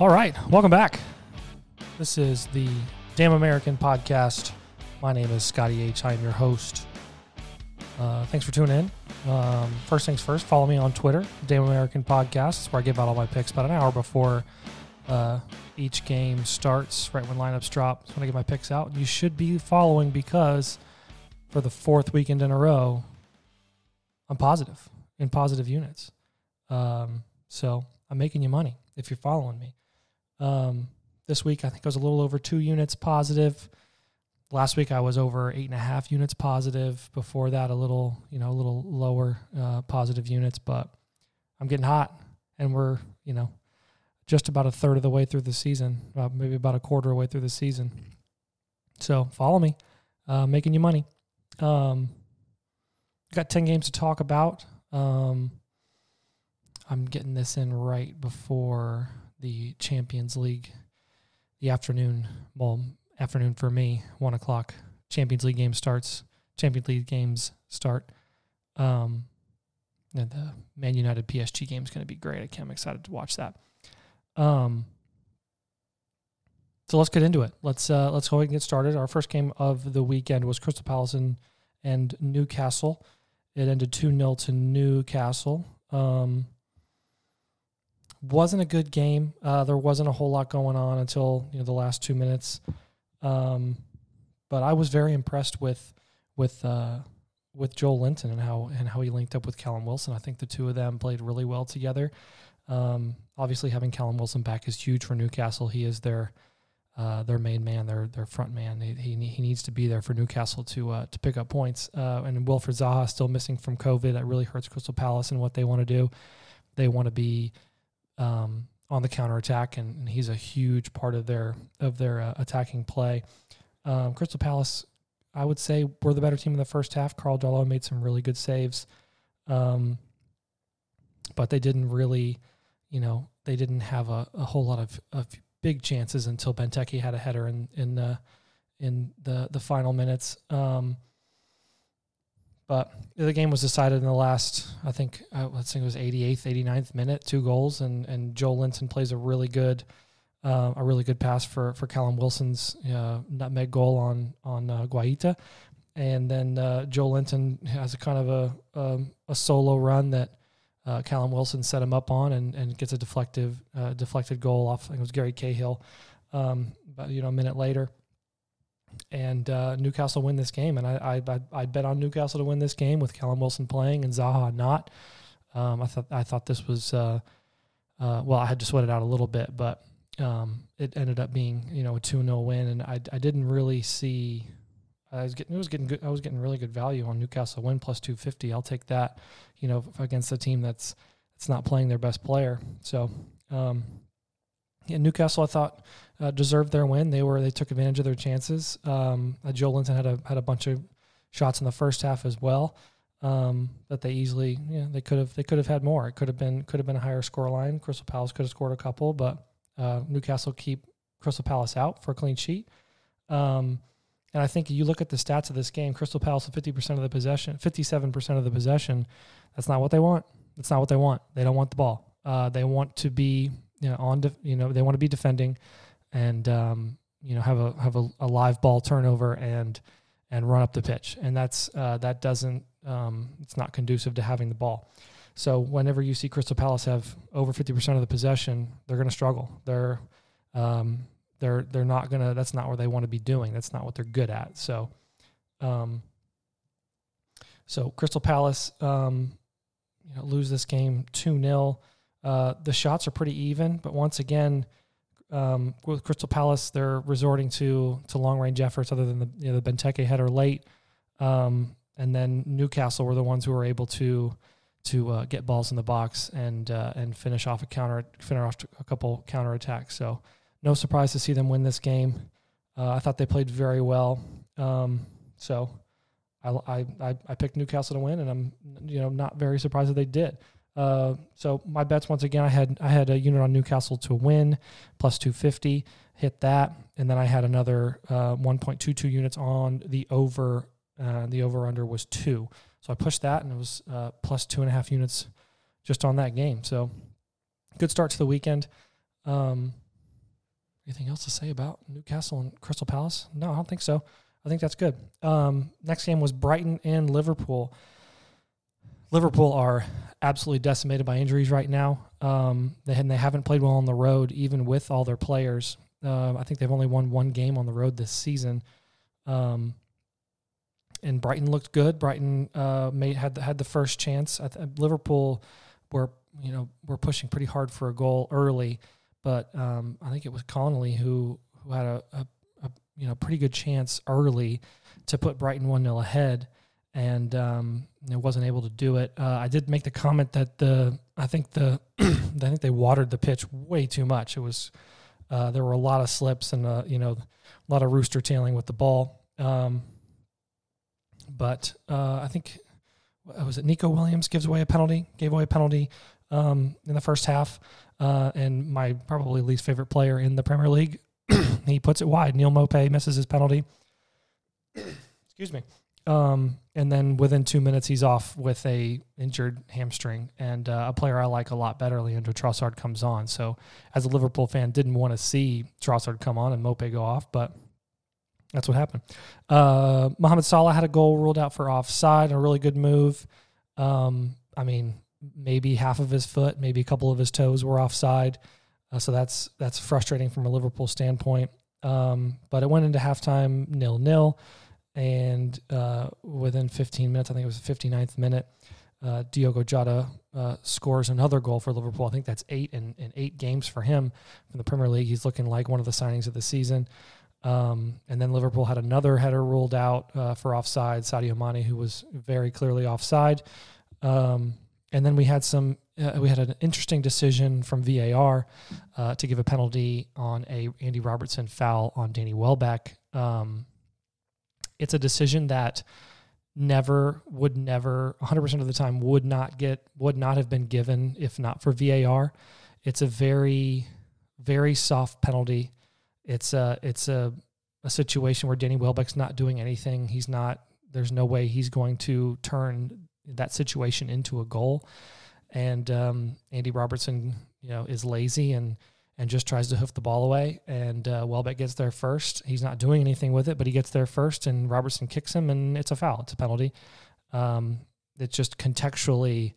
All right, welcome back. This is the Damn American podcast. My name is Scotty H. I am your host. Uh, thanks for tuning in. Um, first things first, follow me on Twitter, Damn American Podcast. where I give out all my picks about an hour before uh, each game starts, right when lineups drop. When I get my picks out. You should be following because for the fourth weekend in a row, I'm positive in positive units. Um, so I'm making you money if you're following me. Um, this week, I think I was a little over two units positive. Last week, I was over eight and a half units positive. Before that, a little, you know, a little lower uh, positive units. But I'm getting hot, and we're, you know, just about a third of the way through the season, uh, maybe about a quarter of the way through the season. So follow me, uh, making you money. Um, got 10 games to talk about. Um, I'm getting this in right before the Champions League, the afternoon, well, afternoon for me, one o'clock. Champions League game starts. Champions League games start. Um, and the Man United PSG game is going to be great. I'm excited to watch that. Um, so let's get into it. Let's uh, let's go ahead and get started. Our first game of the weekend was Crystal Palace and, and Newcastle. It ended 2 0 to Newcastle. Um, wasn't a good game. Uh, there wasn't a whole lot going on until you know the last two minutes. Um, but I was very impressed with with uh, with Joelinton and how and how he linked up with Callum Wilson. I think the two of them played really well together. Um, obviously, having Callum Wilson back is huge for Newcastle. He is their uh, their main man, their their front man. He, he, he needs to be there for Newcastle to uh, to pick up points. Uh, and Wilfred Zaha still missing from COVID. That really hurts Crystal Palace and what they want to do. They want to be um, on the counter attack, and, and, he's a huge part of their of their uh, attacking play. Um, Crystal Palace, I would say, were the better team in the first half. Karl Darlow made some really good saves, um, but they didn't really, you know, they didn't have a, a whole lot of, of big chances until Benteke had a header in in the in the the final minutes. Um, but the game was decided in the last, I think, uh, let's think it was 88th, 89th minute, two goals, and and Joelinton plays a really good, uh, a really good pass for for Callum Wilson's uh, nutmeg goal on on uh, Guaita, and then uh, Joelinton has a kind of a um, a solo run that uh, Callum Wilson set him up on, and, and gets a deflective uh, deflected goal off. I think it was Gary Cahill, um, but you know a minute later and uh, Newcastle win this game. And I, I I bet on Newcastle to win this game with Callum Wilson playing and Zaha not. Um, I thought I thought this was uh, uh, well. I had to sweat it out a little bit, but um, it ended up being you know a two 0 win, and I I didn't really see. I was getting it was getting good. I was getting really good value on Newcastle win plus two fifty. I'll take that. You know against a team that's that's not playing their best player. So um, yeah, Newcastle, I thought uh, deserved their win. They were they took advantage of their chances. Um, uh, Joelinton had a had a bunch of shots in the first half as well um, that they easily they could have they could have had more. It could have been could have been a higher score line. Crystal Palace could have scored a couple, but uh, Newcastle keep Crystal Palace out for a clean sheet. Um, and I think you look at the stats of this game, Crystal Palace 50% of the possession, 57% of the possession. That's not what they want. That's not what they want. They don't want the ball. Uh, they want to be you know, on, you know, they want to be defending and um, you know have a have a, a, live ball turnover and and run up the pitch, and that's uh, that doesn't um, it's not conducive to having the ball. So whenever you see Crystal Palace have over fifty percent of the possession, they're going to struggle. They're um, they're they're not gonna. That's not what they want to be doing. That's not what they're good at. So, um, so Crystal Palace, um, you know, lose this game two 0 uh, The shots are pretty even, but once again, um, with Crystal Palace, they're resorting to to long range efforts other than the you know, the Benteke header late, um, and then Newcastle were the ones who were able to to uh, get balls in the box and uh, and finish off a counter finish off a couple counter attacks. So no surprise to see them win this game. Uh, I thought they played very well. Um, so I, I I picked Newcastle to win, and I'm you know not very surprised that they did. Uh, so my bets once again, I had I had a unit on Newcastle to win plus 250, hit that, and then I had another uh, 1.22 units on the over. Uh, the over under was two, so I pushed that, and it was uh, plus two and a half units just on that game. So good start to the weekend. Um, anything else to say about Newcastle and Crystal Palace? No, I don't think so. I think that's good. Um, next game was Brighton and Liverpool. Liverpool are absolutely decimated by injuries right now. Um, they, they haven't played well on the road, even with all their players. Uh, I think they've only won one game on the road this season. Um, and Brighton looked good. Brighton uh, made had the, had the first chance. Liverpool were you know were pushing pretty hard for a goal early, but um, I think it was Connolly who who had a, a, a, you know pretty good chance early to put Brighton one 0 ahead, and um, it wasn't able to do it. Uh, I did make the comment that the I think the I think they watered the pitch way too much. It was uh, there were a lot of slips and uh, you know a lot of rooster tailing with the ball. Um, but uh, I think was it Neco Williams gives away a penalty, gave away a penalty um, in the first half, uh, and my probably least favorite player in the Premier League, he puts it wide. Neal Maupay misses his penalty. Excuse me. Um, and then within two minutes, he's off with a injured hamstring. And uh, a player I like a lot better, Leandro Trossard, comes on. So as a Liverpool fan, didn't want to see Trossard come on and Maupay go off, but that's what happened. Uh, Mohamed Salah had a goal ruled out for offside, a really good move. Um, I mean, maybe half of his foot, maybe a couple of his toes were offside. Uh, so that's that's frustrating from a Liverpool standpoint. Um, but it went into halftime nil nil, and uh, within 15 minutes, I think it was the 59th minute, uh, Diogo Jota uh, scores another goal for Liverpool. I think that's eight in, in eight games for him from the Premier League. He's looking like one of the signings of the season. Um, and then Liverpool had another header ruled out uh, for offside, Sadio Mane, who was very clearly offside. Um, and then we had some, uh, we had an interesting decision from VAR uh, to give a penalty on a Andy Robertson foul on Danny Welbeck. Um, it's a decision that never would never 100% of the time would not get would not have been given if not for VAR. It's a very very soft penalty it's a it's a a situation where Danny Welbeck's not doing anything. He's not. There's no way he's going to turn that situation into a goal. And um, Andy Robertson, you know, is lazy and and just tries to hoof the ball away. And uh, Welbeck gets there first. He's not doing anything with it, but he gets there first, and Robertson kicks him, and it's a foul. It's a penalty. Um, it's just contextually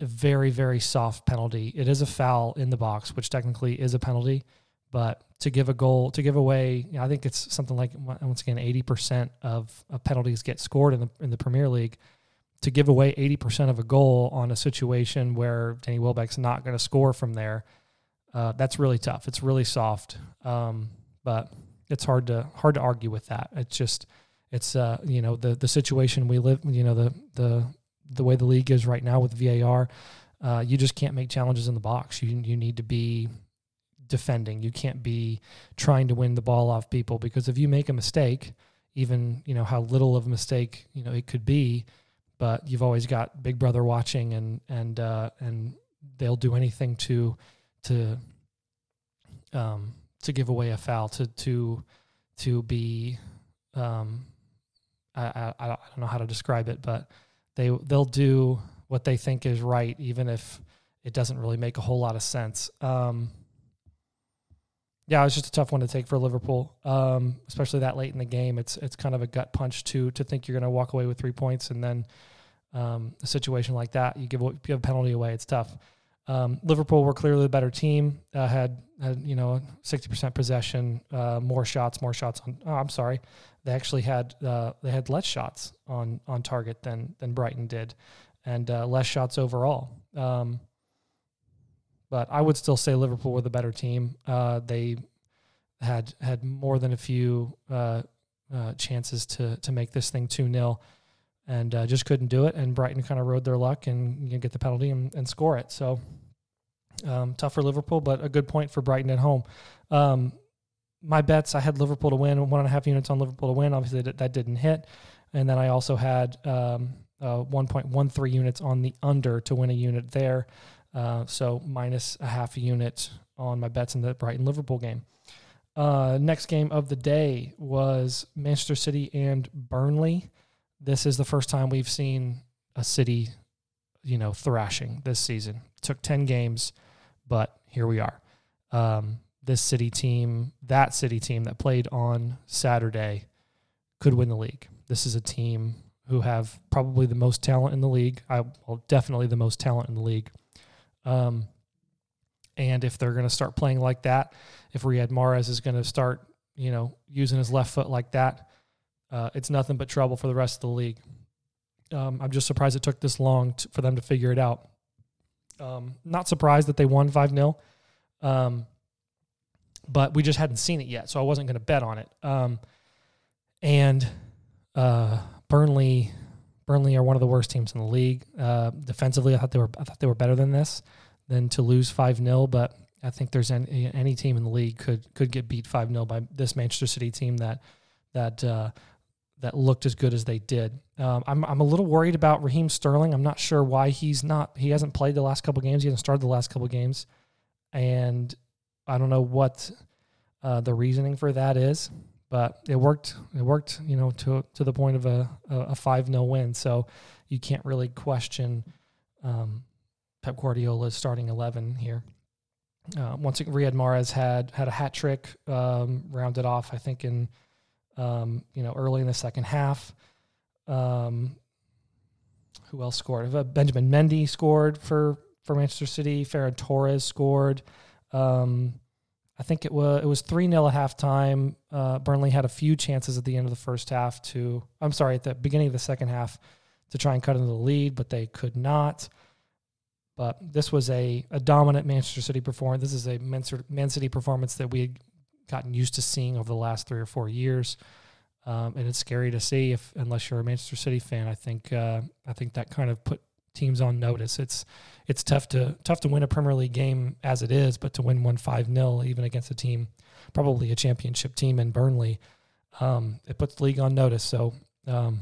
a very very soft penalty. It is a foul in the box, which technically is a penalty. But to give a goal, to give away, you know, I think it's something like once again, eighty percent of, of penalties get scored in the in the Premier League. To give away eighty percent of a goal on a situation where Danny Welbeck's not going to score from there, uh, that's really tough. It's really soft, um, but it's hard to hard to argue with that. It's just it's uh, you know the the situation we live, you know the the the way the league is right now with VAR. Uh, you just can't make challenges in the box. You you need to be defending. You can't be trying to win the ball off people because if you make a mistake, even you know how little of a mistake you know it could be, but you've always got Big Brother watching and and uh, and they'll do anything to to um, to give away a foul to to to be um, I, I I don't know how to describe it, but they they'll do what they think is right, even if it doesn't really make a whole lot of sense. Um, yeah, it was just a tough one to take for Liverpool, um, especially that late in the game. It's it's kind of a gut punch to to think you're going to walk away with three points, and then um, a situation like that, you give you give a penalty away. It's tough. Um, Liverpool were clearly the better team. Uh, had had you know sixty percent possession, uh, more shots, more shots on. Oh, I'm sorry, they actually had uh, they had less shots on on target than than Brighton did, and uh, less shots overall. Um, but I would still say Liverpool were the better team. Uh, they had had more than a few uh, chances to to make this thing two 0 and uh, just couldn't do it. And Brighton kind of rode their luck and you know, get the penalty and, and score it. So um, tough for Liverpool, but a good point for Brighton at home. Um, my bets, I had Liverpool to win, one and a half units on Liverpool to win. Obviously, that, that didn't hit. And then I also had um, uh, 1.13 units on the under to win a unit there. Uh, so minus a half unit on my bets in the Brighton Liverpool game. Uh, next game of the day was Manchester City and Burnley. This is the first time we've seen a City, you know, thrashing this season. Took ten games, but here we are. Um, this city team, that city team that played on Saturday, could win the league. This is a team who have probably the most talent in the league. I well, definitely the most talent in the league. Um, and if they're going to start playing like that, if Riyad Mahrez is going to start, you know, using his left foot like that, uh, it's nothing but trouble for the rest of the league. Um, I'm just surprised it took this long to, for them to figure it out. Um, not surprised that they won 5 0. Um, but we just hadn't seen it yet, so I wasn't going to bet on it. Um, and uh, Burnley, Burnley are one of the worst teams in the league. Uh, defensively, I thought they were I thought they were better than this, than to lose five 0 But I think there's any, any team in the league could could get beat five 0 by this Manchester City team that that uh, that looked as good as they did. Um, I'm I'm a little worried about Raheem Sterling. I'm not sure why he's not. He hasn't played the last couple games. He hasn't started the last couple games, and I don't know what uh, the reasoning for that is. But it worked. It worked. You know, to to the point of a a five 0 win. So you can't really question um, Pep Guardiola's starting eleven here. Uh, once Riyad Mahrez had had a hat trick, um, rounded off. I think in um, you know, early in the second half. Um, who else scored? Uh, Benjamin Mendy scored for for Manchester City. Ferran Torres scored. Um, I think it was it was three 0 at halftime. Uh, Burnley had a few chances at the end of the first half to. I'm sorry, at the beginning of the second half to try and cut into the lead, but they could not. But this was a, a dominant Manchester City performance. This is a Man City performance that we gotten used to seeing over the last three or four years. Um, and it's scary to see if unless you're a Manchester City fan. I think uh, I think that kind of put teams on notice. It's it's tough to tough to win a Premier League game as it is, but to win one five 0 even against a team, probably a championship team in Burnley, um, it puts the league on notice. So um,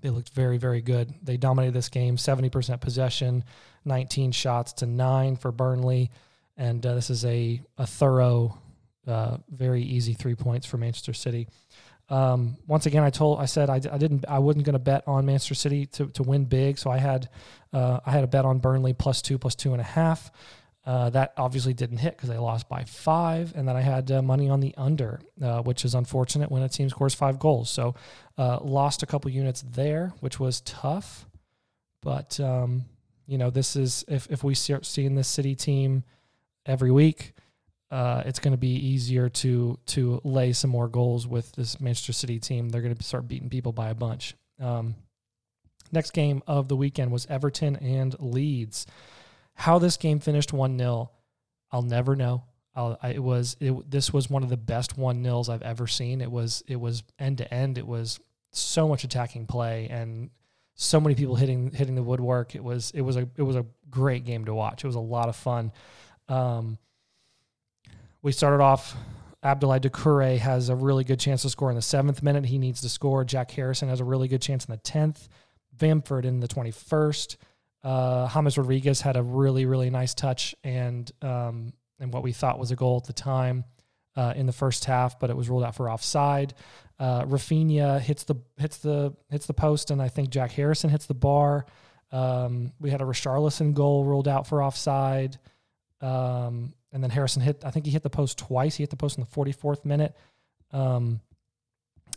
they looked very very good. They dominated this game, seventy percent possession, nineteen shots to nine for Burnley, and uh, this is a a thorough uh, very easy three points for Manchester City. Um, once again, I told I said I, I didn't I wasn't going to bet on Manchester City to, to win big, so I had uh, I had a bet on Burnley plus two plus two and a half. Uh, that obviously didn't hit because they lost by five, and then I had uh, money on the under, uh, which is unfortunate when a team scores five goals. So uh, lost a couple units there, which was tough. But um, you know, this is if if we start seeing this City team every week, uh, it's going to be easier to to lay some more goals with this Manchester City team. They're going to start beating people by a bunch. Um, next game of the weekend was Everton and Leeds. How this game finished one 0 I'll never know. I'll, I, it was it, this was one of the best one nils I've ever seen. It was it was end to end. It was so much attacking play and so many people hitting hitting the woodwork. It was it was a it was a great game to watch. It was a lot of fun. Um, we started off. Abdoulaye Doucouré has a really good chance to score in the seventh minute. He needs to score. Jack Harrison has a really good chance in the tenth. Bamford in the twenty-first. Uh, James Rodriguez had a really really nice touch and um, and what we thought was a goal at the time uh, in the first half, but it was ruled out for offside. Uh, Raphinha hits the hits the hits the post, and I think Jack Harrison hits the bar. Um, we had a Richarlison goal ruled out for offside. Um, and then Harrison hit. I think he hit the post twice. He hit the post in the 44th minute. Um,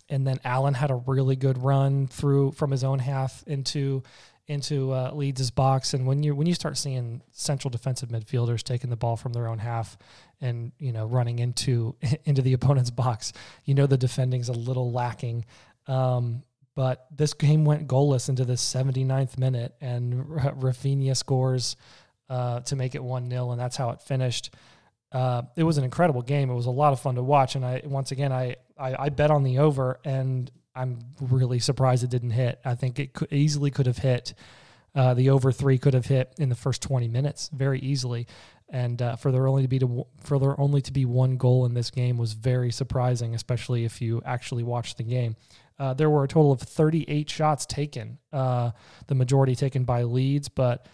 and then Allen had a really good run through from his own half into into uh, Leeds' box. And when you when you start seeing central defensive midfielders taking the ball from their own half and you know running into into the opponent's box, you know the defending's a little lacking. Um, but this game went goalless into the 79th minute, and Raphinha scores uh, to make it 1 0, and that's how it finished. Uh, it was an incredible game. It was a lot of fun to watch. And I, once again, I, I, I bet on the over, and I'm really surprised it didn't hit. I think it could, easily could have hit. Uh, the over three could have hit in the first 20 minutes very easily. And uh, for there only to be to, for there only to be one goal in this game was very surprising, especially if you actually watched the game. Uh, there were a total of 38 shots taken, uh, the majority taken by Leeds, but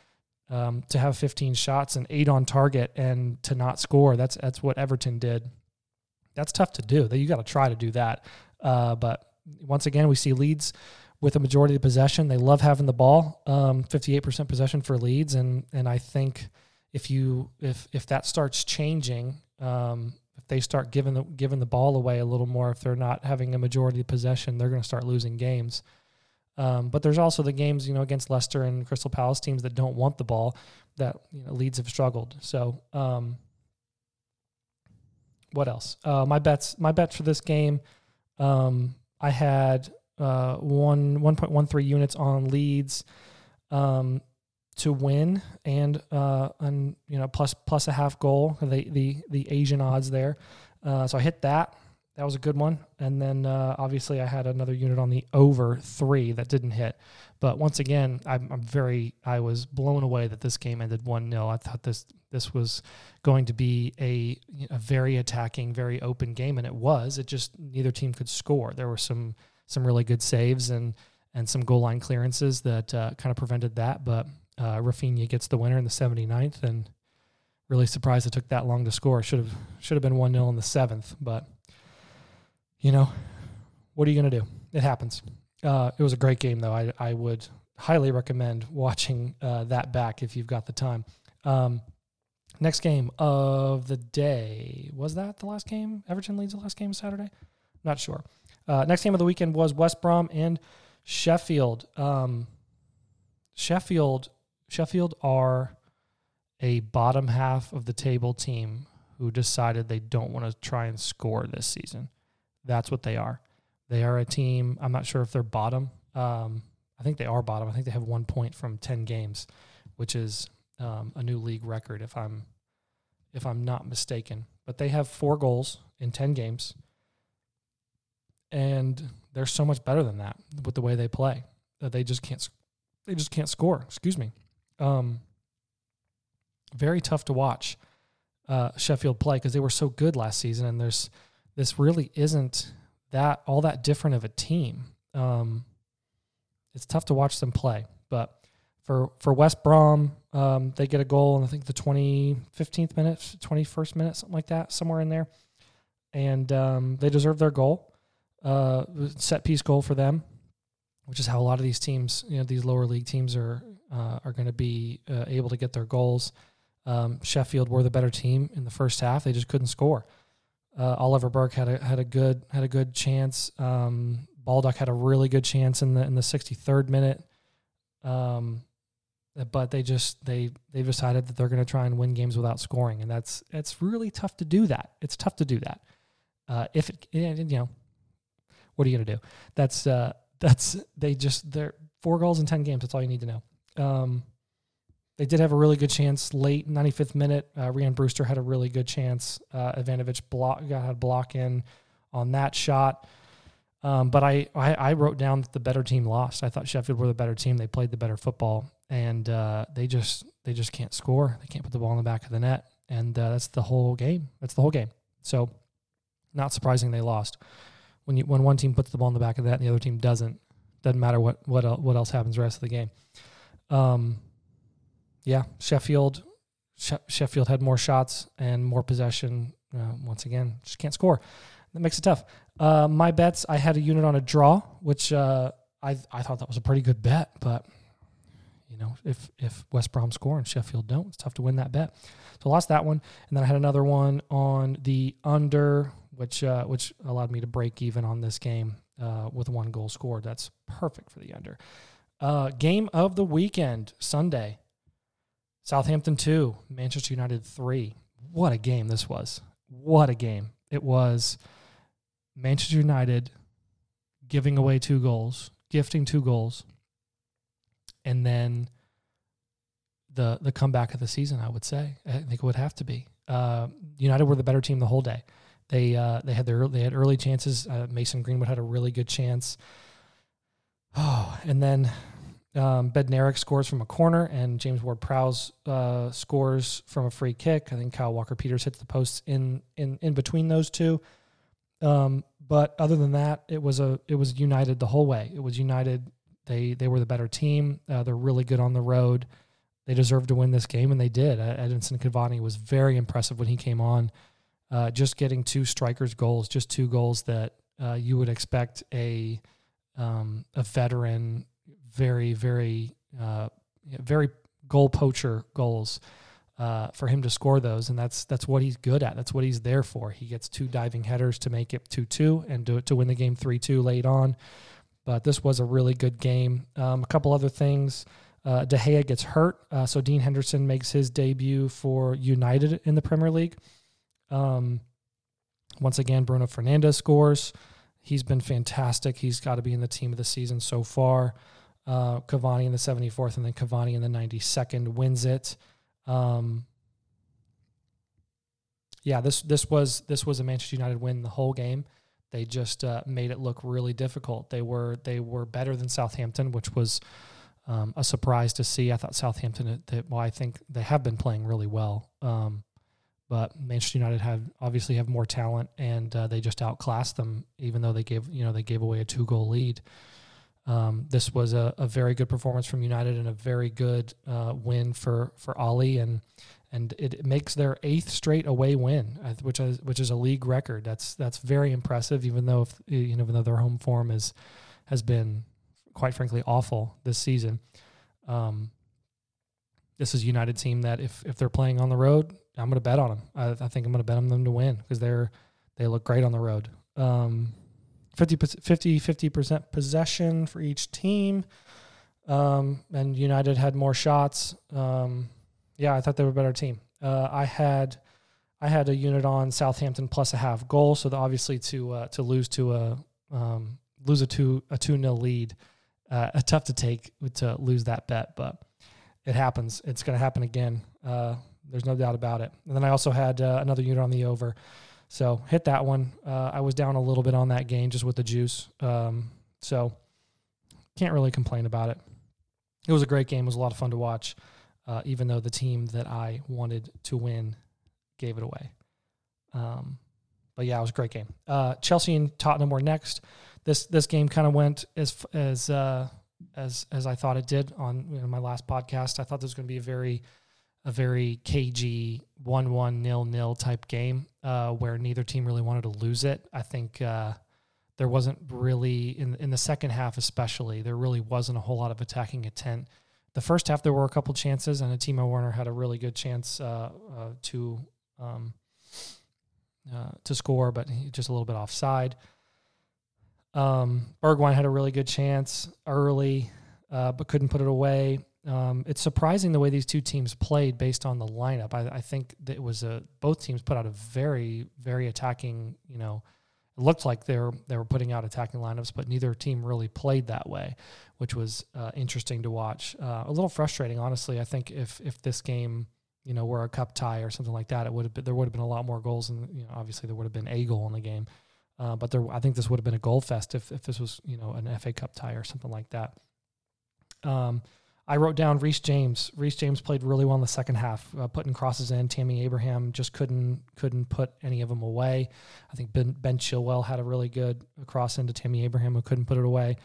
um, to have 15 shots and eight on target and to not score. That's that's what Everton did. That's tough to do. You got to try to do that. Uh, but once again, we see Leeds with a majority of the possession. They love having the ball. Um, 58% possession for Leeds, and and I think if you if if that starts changing Um, if they start giving the giving the ball away a little more, if they're not having a majority of possession, they're going to start losing games. Um, but there's also the games, you know, against Leicester and Crystal Palace teams that don't want the ball that you know Leeds have struggled. So, um, what else? Uh, my bets, my bets for this game, um, I had uh, one one point one three units on Leeds um, to win, and uh, and you know plus plus a half goal. The the the Asian odds there. Uh, so I hit that that was a good one. And then uh, obviously I had another unit on the over three that didn't hit. But once again, I'm, I'm very I was blown away that this game ended one 0 I thought this this was going to be a a very attacking, very open game, and it was. It just neither team could score. There were some some really good saves and and some goal line clearances that uh, kind of prevented that. But uh, Raphinha gets the winner in the 79th, and really surprised it took that long to score. Should have should have been one 0 in the seventh, but you know, what are you going to do? It happens. Uh, it was a great game, though. I, I would highly recommend watching uh, that back if you've got the time. Um, next game of the day was that the last game? Everton leads the last game Saturday. Not sure. Uh, next game of the weekend was West Brom and Sheffield. Um, Sheffield, Sheffield are a bottom half of the table team who decided they don't want to try and score this season. That's what they are. They are a team. I'm not sure if they're bottom. Um, I think they are bottom. I think they have one point from ten games, which is um, a new league record if I'm if I'm not mistaken. But they have four goals in ten games, and they're so much better than that with the way they play that they just can't they just can't score. Excuse me. Um, very tough to watch uh, Sheffield play because they were so good last season, and there's this really isn't that all that different of a team. Um, it's tough to watch them play, but for for West Brom, um, they get a goal in I think the 20, 15th minute, 21st minute, something like that, somewhere in there, and um, they deserve their goal. Uh, set piece goal for them, which is how a lot of these teams, you know, these lower league teams are uh, are going to be uh, able to get their goals. Um, Sheffield were the better team in the first half; they just couldn't score. Uh, Oliver Burke had a had a good had a good chance. Um, Baldock had a really good chance in the in the 63rd minute. Um, but they just they they've decided that they're going to try and win games without scoring, and that's it's really tough to do that. It's tough to do that. Uh, if it you know, what are you going to do? That's uh, that's they just they're four goals in ten games. That's all you need to know. Um, they did have a really good chance late, 95th minute. Uh, Brewster had a really good chance. Uh, Ivanovic block, got a block in on that shot. Um, but I, I, I, wrote down that the better team lost. I thought Sheffield were the better team. They played the better football, and uh, they just they just can't score. They can't put the ball in the back of the net, and uh, that's the whole game. That's the whole game. So, not surprising they lost. When you when one team puts the ball in the back of that and the other team doesn't, doesn't matter what what what else happens the rest of the game. Um, yeah, Sheffield Sheffield had more shots and more possession. Uh, once again, just can't score. That makes it tough. Uh, my bets, I had a unit on a draw, which uh, I I thought that was a pretty good bet, but you know, if if West Brom score and Sheffield don't, it's tough to win that bet. So I lost that one, and then I had another one on the under, which uh, which allowed me to break even on this game uh, with one goal scored. That's perfect for the under. Uh, game of the weekend, Sunday. Southampton 2, Manchester United 3. What a game this was. What a game. It was Manchester United giving away two goals, gifting two goals, and then the the comeback of the season, I would say. I think it would have to be. Uh, United were the better team the whole day. They uh, they had their they had early chances. Uh, Mason Greenwood had a really good chance. Oh, and then um, Bednarek scores from a corner, and James Ward-Prowse uh, scores from a free kick. I think Kyle Walker Peters hits the post in in in between those two. Um, but other than that, it was a it was United the whole way. It was United. They they were the better team. Uh, they're really good on the road. They deserved to win this game, and they did. Edinson Cavani was very impressive when he came on. Uh, just getting two strikers' goals, just two goals that uh, you would expect a um, a veteran very, very, uh, very goal poacher goals. uh, for him to score those, and that's that's what he's good at. That's what he's there for. He gets two diving headers to make it two two and to to win the game three two late on. But this was a really good game. Um, a couple other things. Uh, De Gea gets hurt, uh, so Dean Henderson makes his debut for United in the Premier League. Um, once again, Bruno Fernandes scores. He's been fantastic. He's got to be in the team of the season so far. Uh, Cavani in the 74th and then Cavani in the 92nd wins it. Um, yeah, this this was this was a Manchester United win the whole game. They just uh, made it look really difficult. They were they were better than Southampton, which was um, a surprise to see. I thought Southampton, uh, that well, I think they have been playing really well. Um, but Manchester United had obviously have more talent, and uh, they just outclassed them. Even though they gave you know they gave away a two goal lead. Um, this was a, a, very good performance from United and a very good uh, win for for Ole, and and it makes their eighth straight away win, which is which is a league record. That's that's very impressive. Even though if, you know even though their home form is has been quite frankly awful this season. Um, this is a United team that if if they're playing on the road, I'm going to bet on them. I, I think I'm going to bet on them to win because they're they look great on the road. Um, 50 50 percent possession for each team, um, and United had more shots. Um, yeah, I thought they were a better team. Uh, I had I had a unit on Southampton plus a half goal, so obviously to uh, to lose to a um, lose a two a two nil lead, uh, tough to take to lose that bet, but it happens. It's going to happen again. Uh, there's no doubt about it. And then I also had uh, another unit on the over. So hit that one. Uh, I was down a little bit on that game just with the juice. Um, so can't really complain about it. It was a great game. It was a lot of fun to watch, uh, even though the team that I wanted to win gave it away. Um, but yeah, it was a great game. Uh, Chelsea and Tottenham were next. This this game kind of went as as uh, as as I thought it did on you know, my last podcast. I thought this was going to be a very a very cagey one one nil nil type game uh, where neither team really wanted to lose it. I think uh, there wasn't really in in the second half, especially there really wasn't a whole lot of attacking intent. The first half there were a couple chances, and a Timo Werner had a really good chance uh, uh to um, uh, to score, but just a little bit offside. Um, Bergwijn had a really good chance early, uh, but couldn't put it away. Um, it's surprising the way these two teams played based on the lineup. I, I think that it was a both teams put out a very very attacking. You know, it looked like they were they were putting out attacking lineups, but neither team really played that way, which was uh, interesting to watch. Uh, a little frustrating, honestly. I think if if this game you know were a cup tie or something like that, it would have been there would have been a lot more goals, and you know obviously there would have been a goal in the game. Uh, but there, I think this would have been a goal fest if, if this was, you know, an FA Cup tie or something like that. Um, I wrote down Reece James. Reece James played really well in the second half, uh, putting crosses in. Tammy Abraham just couldn't couldn't put any of them away. I think Ben, ben Chilwell had a really good cross into Tammy Abraham who couldn't put it away.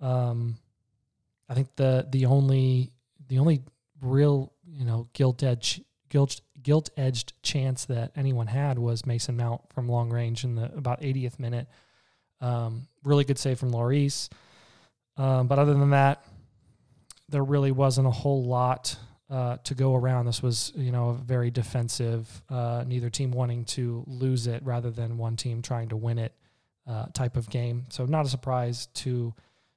Um, I think the the only the only real you know gilt edge guilt guilt edged chance that anyone had was Mason Mount from long range in the about 80th minute. Um, really good save from Lloris. Um, but other than that, there really wasn't a whole lot uh, to go around. This was, you know, a very defensive, uh, neither team wanting to lose it rather than one team trying to win it uh, type of game. So not a surprise to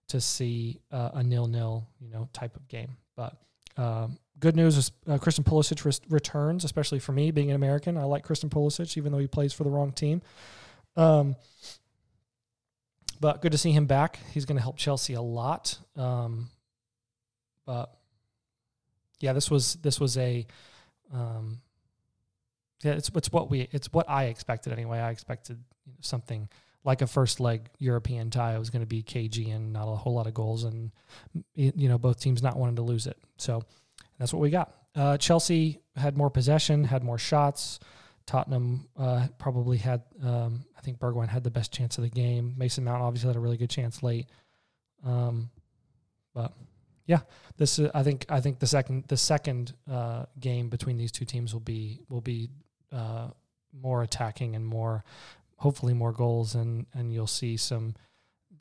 to see uh, a nil nil, you know, type of game. But um, good news is uh, Christian Pulisic returns, especially for me being an American. I like Christian Pulisic, even though he plays for the wrong team. Um, but good to see him back. He's going to help Chelsea a lot. Um, but yeah, this was this was a um, yeah, it's it's what we it's what I expected anyway. I expected something like a first leg European tie. It was going to be cagey and not a whole lot of goals, and you know both teams not wanting to lose it. So that's what we got. Uh, Chelsea had more possession, had more shots. Tottenham uh, probably had, um, I think Bergwijn had the best chance of the game. Mason Mount obviously had a really good chance late. Um, but yeah, this is, I think I think the second the second uh, game between these two teams will be will be uh, more attacking and more hopefully more goals and and you'll see some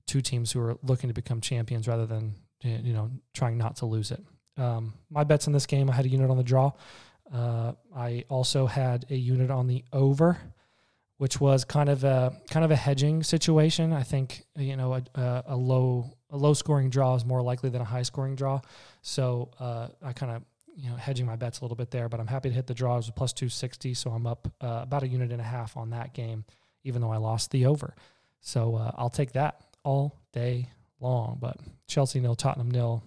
two teams who are looking to become champions rather than you know trying not to lose it. Um, my bets in this game, I had a unit on the draw. Uh, I also had a unit on the over, which was kind of a kind of a hedging situation. I think you know a, a, low a low scoring draw is more likely than a high scoring draw, so uh, I kind of you know hedging my bets a little bit there. But I'm happy to hit the draws a plus two sixty, so I'm up uh, about a unit and a half on that game, even though I lost the over. So uh, I'll take that all day long. But Chelsea nil, Tottenham nil.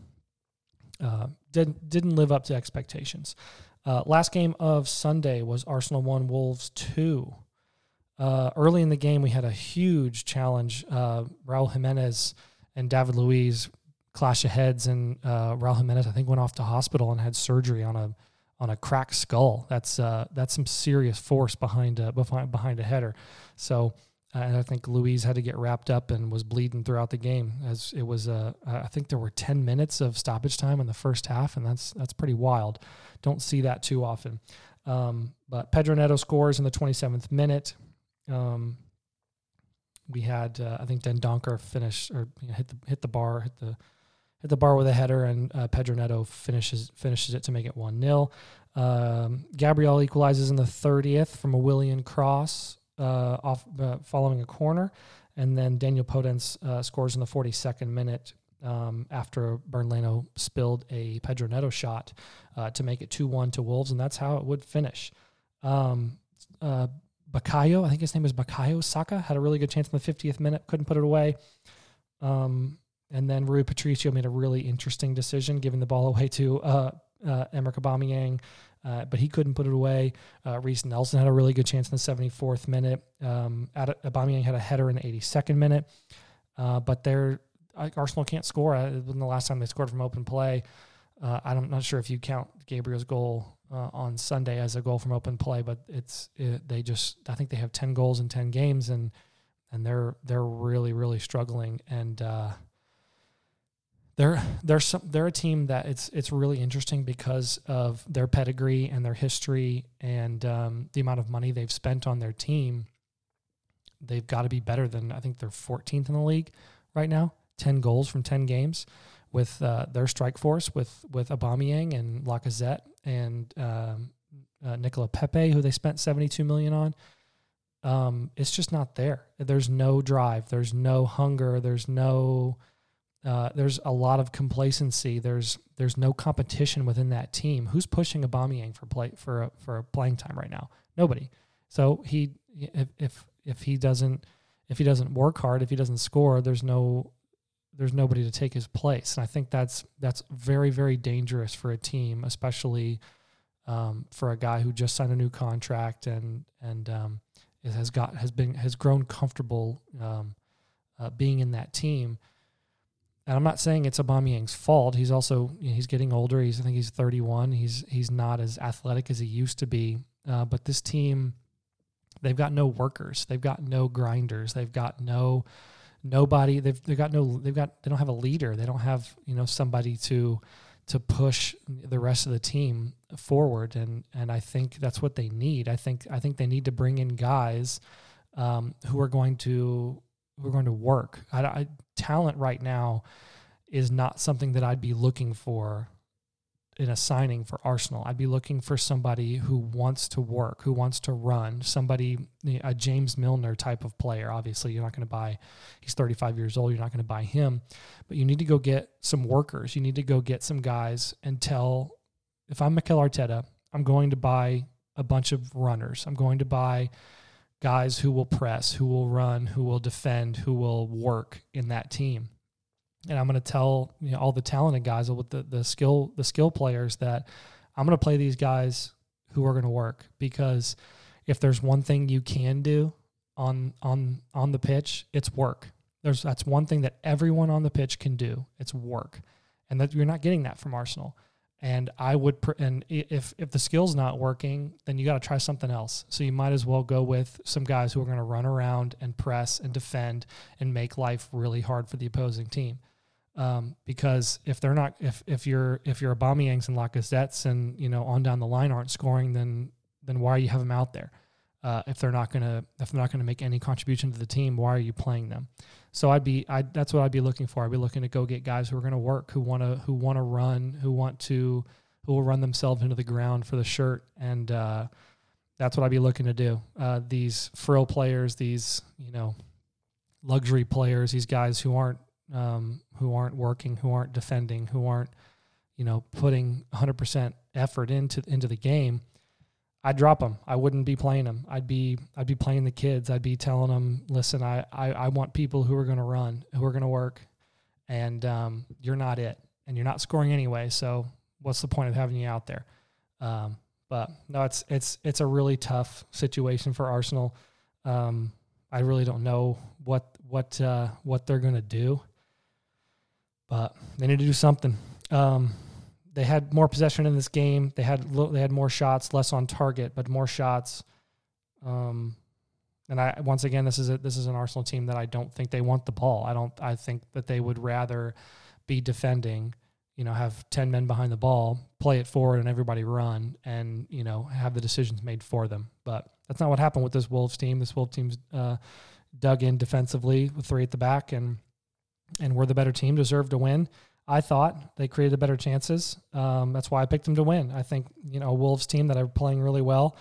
Uh, didn't didn't live up to expectations. Uh, last game of Sunday was Arsenal one, Wolves two. Uh, early in the game, we had a huge challenge. Uh, Raul Jimenez and David Luiz clash of heads, and uh, Raul Jimenez I think went off to hospital and had surgery on a on a cracked skull. That's uh, that's some serious force behind a, behind behind a header. So uh, and I think Luiz had to get wrapped up and was bleeding throughout the game. As it was, uh, I think there were ten minutes of stoppage time in the first half, and that's that's pretty wild. Don't see that too often. Um, but Pedro Neto scores in the 27th minute. Um, we had, uh, I think, Dendoncker finish or you know, hit the hit the bar, hit the hit the bar with a header, and uh, Pedro Neto finishes finishes it to make it one 0 um, Gabriel equalizes in the 30th from a Willian cross uh, off uh, following a corner, and then Daniel Podence uh, scores in the 42nd minute um, after Bernd Leno spilled a Pedro Neto shot uh, to make it 2-1 to Wolves, and that's how it would finish. Um, Bukayo, I think his name is Bukayo Saka, had a really good chance in the 50th minute, couldn't put it away. Um, and then Rui Patricio made a really interesting decision, giving the ball away to uh, uh, Emerick Aubameyang uh, but he couldn't put it away. Uh, Reiss Nelson had a really good chance in the 74th minute. Um, Aubameyang had a header in the 82nd minute. Uh, but they're Arsenal can't score. Uh, when the last time they scored from open play, uh, I'm not sure if you count Gabriel's goal uh, on Sunday as a goal from open play, but it's it, they just I think they have 10 goals in 10 games and and they're they're really really struggling and uh, they're they're some, they're a team that it's it's really interesting because of their pedigree and their history and um, the amount of money they've spent on their team. They've got to be better than I think they're 14th in the league right now. 10 goals from 10 games with uh, their strike force with with Aubameyang and Lacazette and um, uh, Nicola Pepe, who they spent 72 million on. Um, it's just not there. There's no drive. There's no hunger. There's no uh, there's a lot of complacency. There's there's no competition within that team. Who's pushing Aubameyang for play for a, for playing time right now? Nobody. So he if if if he doesn't if he doesn't work hard, if he doesn't score, there's no there's nobody to take his place. And I think that's that's very very dangerous for a team, especially um, for a guy who just signed a new contract and and um, has got has been has grown comfortable um, uh, being in that team and I'm not saying it's Aubameyang's fault. He's also you know, he's getting older. He's I think he's 31. He's he's not as athletic as he used to be. Uh, but this team, they've got no workers. They've got no grinders. They've got no nobody. They've they've got no. They've got they don't have a leader. They don't have you know somebody to to push the rest of the team forward. And and I think that's what they need. I think I think they need to bring in guys um, who are going to who are going to work. I, I, talent right now is not something that I'd be looking for in a signing for Arsenal. I'd be looking for somebody who wants to work, who wants to run, somebody, a James Milner type of player. Obviously, you're not going to buy, he's 35 years old, you're not going to buy him, but you need to go get some workers. You need to go get some guys and tell, if I'm Mikel Arteta, I'm going to buy a bunch of runners. I'm going to buy guys who will press, who will run, who will defend, who will work in that team. And I'm going to tell you know, all the talented guys with the, the skill the skill players that I'm going to play these guys who are going to work because if there's one thing you can do on on on the pitch, it's work. There's that's one thing that everyone on the pitch can do. It's work. And that you're not getting that from Arsenal. And I would, pr- and if if the skill's not working, then you got to try something else. So you might as well go with some guys who are going to run around and press and defend and make life really hard for the opposing team. Um, because if they're not, if if you're if you're Aubameyangs and Lacazettes and you know on down the line aren't scoring, then then why you have them out there? Uh, if they're not gonna if they're not gonna make any contribution to the team, why are you playing them? So I'd be I that's what I'd be looking for. I'd be looking to go get guys who are to work, who want to who want to run, who want to who will run themselves into the ground for the shirt, and uh, that's what I'd be looking to do. Uh, these frill players, these you know luxury players, these guys who aren't um, who aren't working, who aren't defending, who aren't you know putting 100% effort into into the game I'd drop them. I wouldn't be playing them. I'd be I'd be playing the kids. I'd be telling them, listen, I I, I want people who are going to run, who are going to work, and um, you're not it, and you're not scoring anyway. So what's the point of having you out there? Um, but no, it's it's it's a really tough situation for Arsenal. Um, I really don't know what what uh, what they're going to do, but they need to do something. Um, they had more possession in this game. They had they had more shots, less on target, but more shots. Um, and I once again, this is a, this is an Arsenal team that I don't think they want the ball. I don't. I think that they would rather be defending. You know, have ten men behind the ball, play it forward, and everybody run, and you know have the decisions made for them. But that's not what happened with this Wolves team. This Wolves team's uh, dug in defensively with three at the back, and and we're the better team, deserved to win. I thought they created the better chances. Um, that's why I picked them to win. I think you know a Wolves team that are playing really well,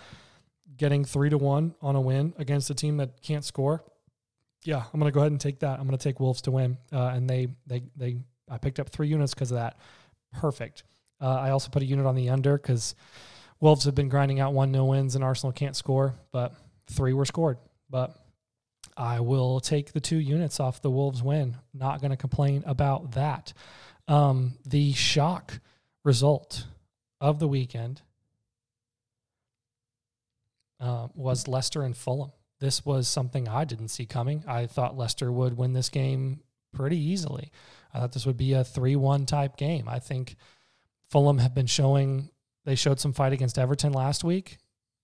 getting three to one on a win against a team that can't score. Yeah, I'm going to go ahead and take that. I'm going to take Wolves to win, uh, and they they they I picked up three units because of that. Perfect. Uh, I also put a unit on the under because Wolves have been grinding out one no wins and Arsenal can't score, but three were scored. But I will take the two units off the Wolves win. Not going to complain about that. Um, the shock result of the weekend uh, was Leicester and Fulham. This was something I didn't see coming. I thought Leicester would win this game pretty easily. I thought this would be a 3 1 type game. I think Fulham have been showing, they showed some fight against Everton last week,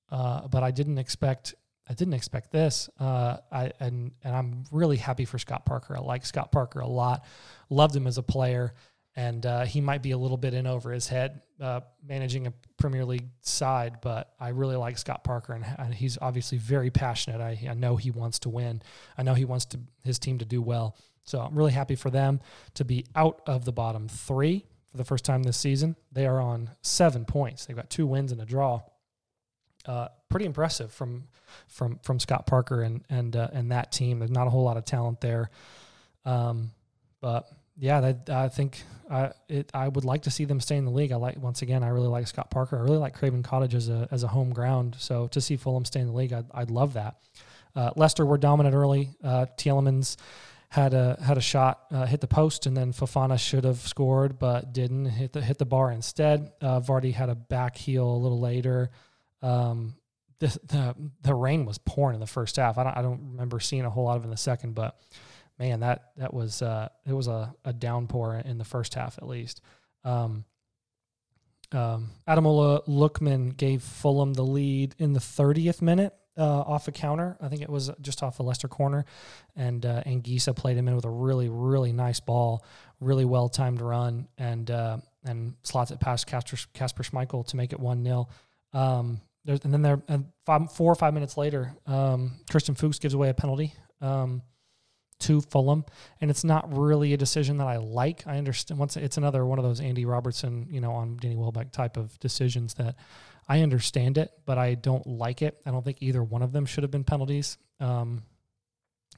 uh, but I didn't expect. I didn't expect this. Uh, I and and I'm really happy for Scott Parker. I like Scott Parker a lot. Loved him as a player and uh, he might be a little bit in over his head uh, managing a Premier League side. But I really like Scott Parker, and, and he's obviously very passionate. I, I, know he wants to win. I know he wants to his team to do well. So I'm really happy for them to be out of the bottom three for the first time this season. They are on seven points. They've got two wins and a draw. Uh, pretty impressive from from from Scott Parker and and uh, and that team. There's not a whole lot of talent there, um, but yeah, that, I think I it, I would like to see them stay in the league. I like once again, I really like Scott Parker. I really like Craven Cottage as a as a home ground. So to see Fulham stay in the league, I'd, I'd love that. Uh, Leicester were dominant early. Uh, Tielemans had a had a shot uh, hit the post, and then Fofana should have scored but didn't hit the hit the bar instead. Uh, Vardy had a back heel a little later. Um, the, the the rain was pouring in the first half. I don't I don't remember seeing a whole lot of in the second, but man, that that was uh, it was a, a downpour in the first half at least. Um, um, Ademola Lookman gave Fulham the lead in the 30th minute uh, off a counter. I think it was just off the Leicester corner, and uh, Anguissa played him in with a really really nice ball, really well timed run, and uh, and slots it past Kasper Schmeichel to make it one 0 um, and then there, and five, four or five minutes later, um, Christian Fuchs gives away a penalty. Um, to Fulham, and it's not really a decision that I like. I understand once it's another one of those Andy Robertson, you know, on Danny Welbeck type of decisions that I understand it, but I don't like it. I don't think either one of them should have been penalties. Um,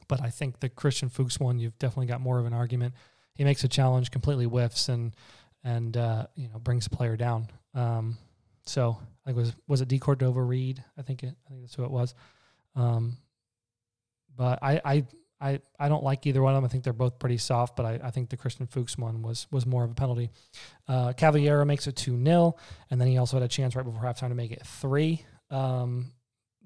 but I think the Christian Fuchs one, you've definitely got more of an argument. He makes a challenge, completely whiffs, and and uh, you know brings the player down. Um, so I think it was was it De Cordova-Reid? I think it. I think that's who it was. Um, but I, I I, I don't like either one of them. I think they're both pretty soft, but I, I think the Christian Fuchs one was was more of a penalty. Uh, Cavaleiro makes it 2 0, and then he also had a chance right before halftime to make it 3. Um,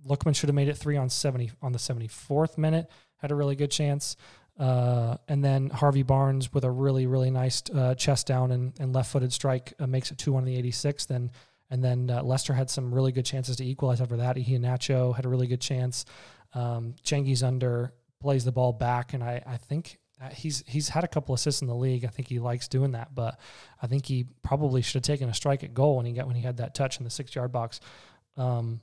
Lookman should have made it 3 on 70 on the 74th minute, had a really good chance. Uh, and then Harvey Barnes with a really, really nice uh, chest down and, and left footed strike uh, makes it 2 1 on the 86th. Then, and then uh, Leicester had some really good chances to equalize after that. Iheanacho had a really good chance. Um, Cengiz Under plays the ball back, and I, I think he's he's had a couple assists in the league. I think he likes doing that, but I think he probably should have taken a strike at goal when he got when he had that touch in the six yard box. Um,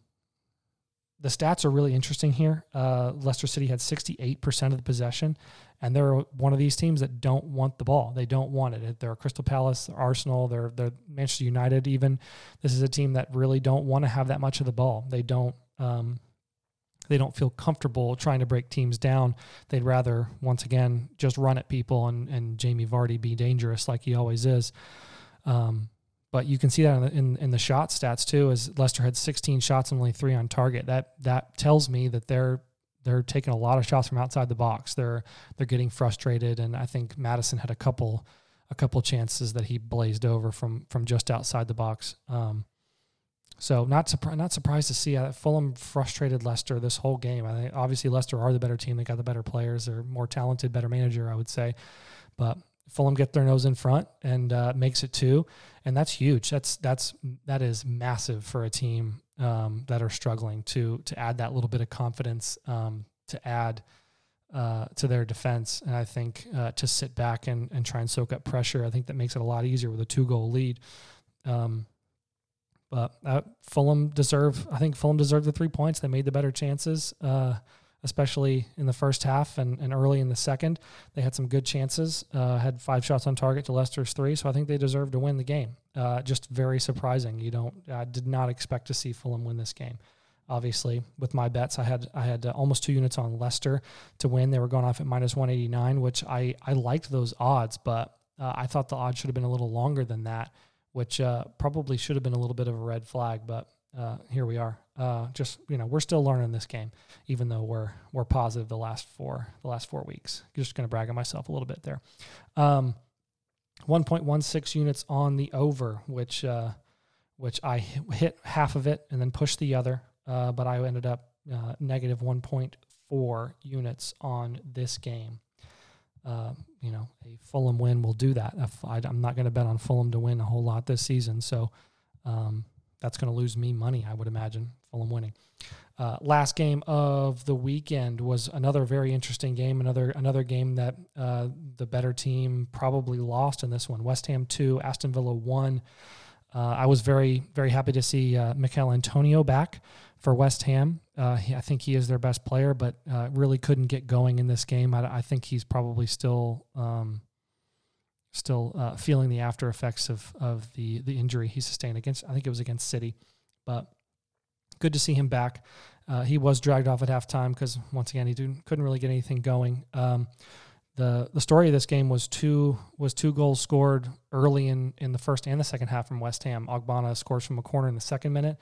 the stats are really interesting here. Uh, Leicester City had 68% of the possession, and they're one of these teams that don't want the ball. They don't want it. They're Crystal Palace, Arsenal, they're, they're Manchester United. Even this is a team that really don't want to have that much of the ball. They don't. Um, they don't feel comfortable trying to break teams down. They'd rather, once again, just run at people and, and Jamie Vardy be dangerous like he always is. Um, but you can see that in in, in the shot stats too. As Leicester had 16 shots and only three on target. That that tells me that they're they're taking a lot of shots from outside the box. They're they're getting frustrated, and I think Maddison had a couple a couple chances that he blazed over from from just outside the box. Um, so not surprised not surprised to see uh, Fulham frustrated Leicester this whole game. I think obviously Leicester are the better team. They got the better players. They're more talented, better manager, I would say. But Fulham get their nose in front and uh, makes it two, and that's huge. That's that's that is massive for a team um, that are struggling to to add that little bit of confidence um, to add uh, to their defense. And I think uh, to sit back and, and try and soak up pressure, I think that makes it a lot easier with a two goal lead. Um, but uh, Fulham deserve. I think Fulham deserved the three points. They made the better chances, uh, especially in the first half and, and early in the second. They had some good chances. Uh, had five shots on target to Leicester's three, so I think they deserve to win the game. Uh, just very surprising. You don't. I did not expect to see Fulham win this game. Obviously, with my bets, I had I had uh, almost two units on Leicester to win. They were going off at minus one eighty nine, which I I liked those odds, but uh, I thought the odds should have been a little longer than that which uh, probably should have been a little bit of a red flag, but uh, here we are. Uh, just you know, we're still learning this game, even though we're we're positive the last four the last four weeks. Just going to brag on myself a little bit there. Um, 1.16 units on the over, which uh, which I hit half of it and then pushed the other, uh, but I ended up uh, negative 1.4 units on this game uh, you know, a Fulham win will do that. I, am not going to bet on Fulham to win a whole lot this season, so um, that's going to lose me money, I would imagine. Fulham winning. Uh, last game of the weekend was another very interesting game. Another another game that uh, the better team probably lost in this one. West Ham two, Aston Villa one. Uh, I was very very happy to see uh, Michail Antonio back for West Ham. Uh, he, I think he is their best player, but uh, really couldn't get going in this game. I, I think he's probably still um, still uh, feeling the after effects of of the the injury he sustained against. I think it was against City, but good to see him back. Uh, he was dragged off at halftime because once again he couldn't really get anything going. Um, the the story of this game was two was two goals scored early in in the first and the second half from West Ham. Ogbonna scores from a corner in the second minute,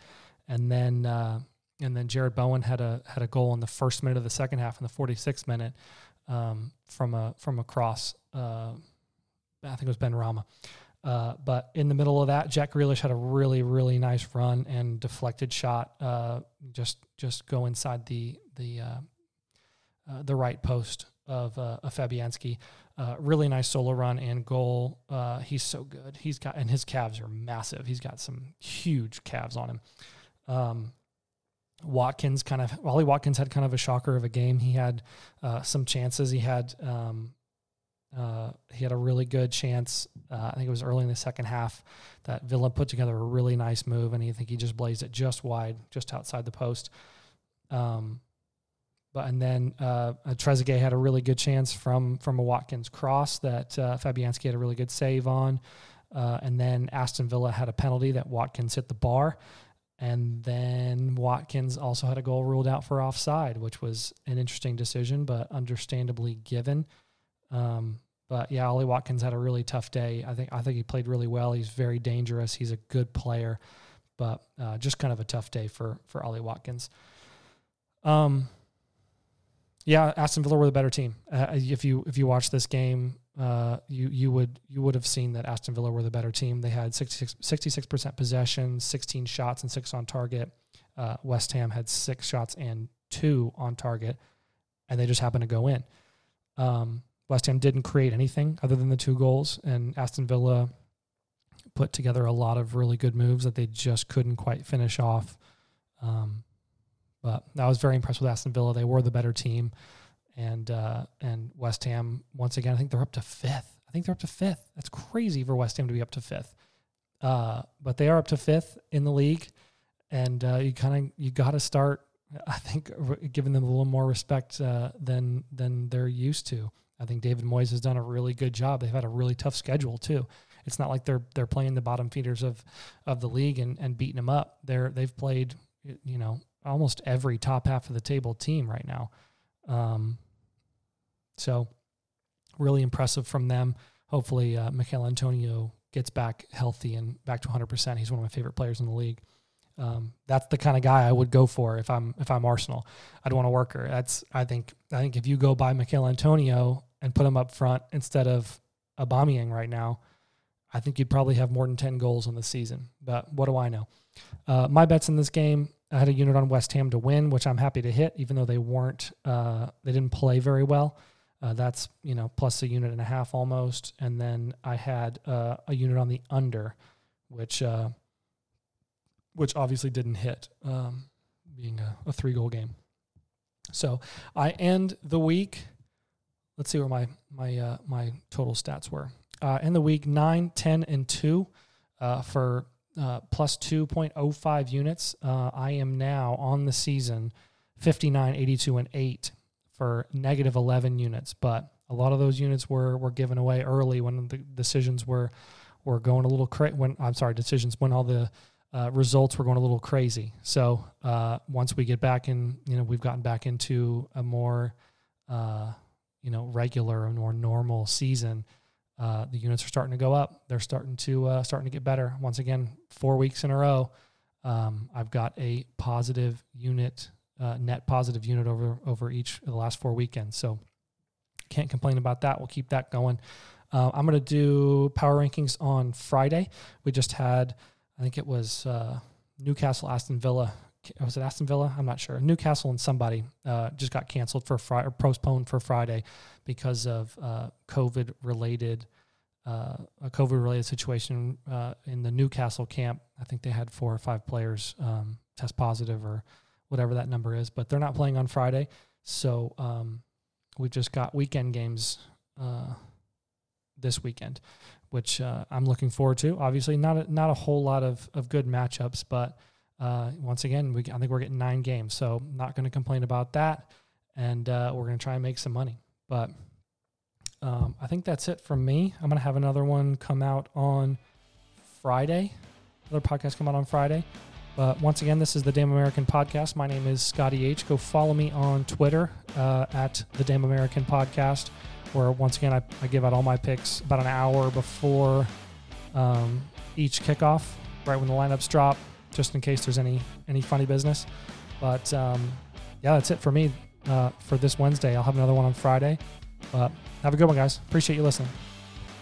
and then uh, and then Jarrod Bowen had a had a goal in the first minute of the second half in the 46th minute um, from a from a cross. Uh, I think it was Benrahma. Uh, but in the middle of that, Jack Grealish had a really really nice run and deflected shot, uh, just just go inside the the uh, uh, the right post of, uh, Fabianski. really nice solo run and goal. he's so good. He's got and his calves are massive. He's got some huge calves on him. Um, Watkins kind of Ollie Watkins had kind of a shocker of a game. He had uh, some chances. He had um, uh, he had a really good chance. Uh, I think it was early in the second half that Villa put together a really nice move, and I think he just blazed it just wide, just outside the post. Um, but and then uh, Trezeguet had a really good chance from from a Watkins cross that uh, Fabianski had a really good save on, uh, and then Aston Villa had a penalty that Watkins hit the bar. And then Watkins also had a goal ruled out for offside, which was an interesting decision, but understandably given. Um, but yeah, Ollie Watkins had a really tough day. I think I think he played really well. He's very dangerous. He's a good player, but uh, just kind of a tough day for for Ollie Watkins. Um, yeah, Aston Villa were the better team. Uh, if you if you watch this game, uh, you you would you would have seen that Aston Villa were the better team. They had 66 percent possession, sixteen shots and six on target. Uh, West Ham had six shots and two on target, and they just happened to go in. Um, West Ham didn't create anything other than the two goals, and Aston Villa put together a lot of really good moves that they just couldn't quite finish off. Um, but I was very impressed with Aston Villa. They were the better team and uh, and West Ham once again. I think they're up to fifth. I think they're up to fifth. That's crazy for West Ham to be up to fifth. Uh, but they are up to fifth in the league, and uh, you kind of you got to start I think giving them a little more respect uh, than than they're used to. I think David Moyes has done a really good job. They've had a really tough schedule too. It's not like they're they're playing the bottom feeders of of the league and, and beating them up. They're they've played you know almost every top half of the table team right now. Um, so really impressive from them. Hopefully, uh, Michail Antonio gets back healthy and back to 100%. He's one of my favorite players in the league. Um, that's the kind of guy I would go for if I'm if I'm Arsenal. I'd want a worker. That's I think I think if you go buy Michail Antonio and put him up front instead of Aubameyang right now, I think you'd probably have more than 10 goals on the season. But what do I know? Uh, my bets in this game, I had a unit on West Ham to win, which I'm happy to hit, even though they weren't, uh, they didn't play very well. Uh, that's you know plus a unit and a half almost, and then I had uh, a unit on the under, which uh, which obviously didn't hit, um, being a, a three goal game. So I end the week. Let's see where my my uh, my total stats were. Uh, in the week 9, 10, and two uh, for plus 2.05 units. I am now on the season 59, 82, and eight for negative 11 units, but a lot of those units were were given away early when the decisions were were going a little crazy. When I'm sorry, decisions when all the uh, results were going a little crazy. So uh, once we get back in, you know, we've gotten back into a more, uh, you know, regular or more normal season. Uh, the units are starting to go up. They're starting to uh, starting to get better. Once again, four weeks in a row, um, I've got a positive unit uh, net positive unit over over each of the last four weekends. So can't complain about that. We'll keep that going. Uh, I'm going to do power rankings on Friday. We just had, I think it was uh, Newcastle, Aston Villa. Was it Aston Villa? I'm not sure. Newcastle and somebody uh, just got canceled for Friday or postponed for Friday because of uh, COVID related. Uh, a COVID related situation in the Newcastle camp. I think they had four or five players um, test positive or whatever that number is. But they're not playing on Friday, so um, we've just got weekend games uh, this weekend, which uh, I'm looking forward to. Obviously, not a, not a whole lot of of good matchups, but uh, once again, we I think we're getting nine games, so not going to complain about that, and uh, we're going to try and make some money. But um, I think that's it from me. I'm going to have another one come out on Friday. Another podcast come out on Friday. But once again, this is the Damn American Podcast. My name is Scotty H. Go follow me on Twitter uh, at the Damn American Podcast, where once again I, I, give out all my picks about an hour before um, each kickoff, right when the lineups drop, just in case there's any any funny business. But um, yeah, that's it for me uh, for this Wednesday. I'll have another one on Friday. But have a good one, guys. Appreciate you listening.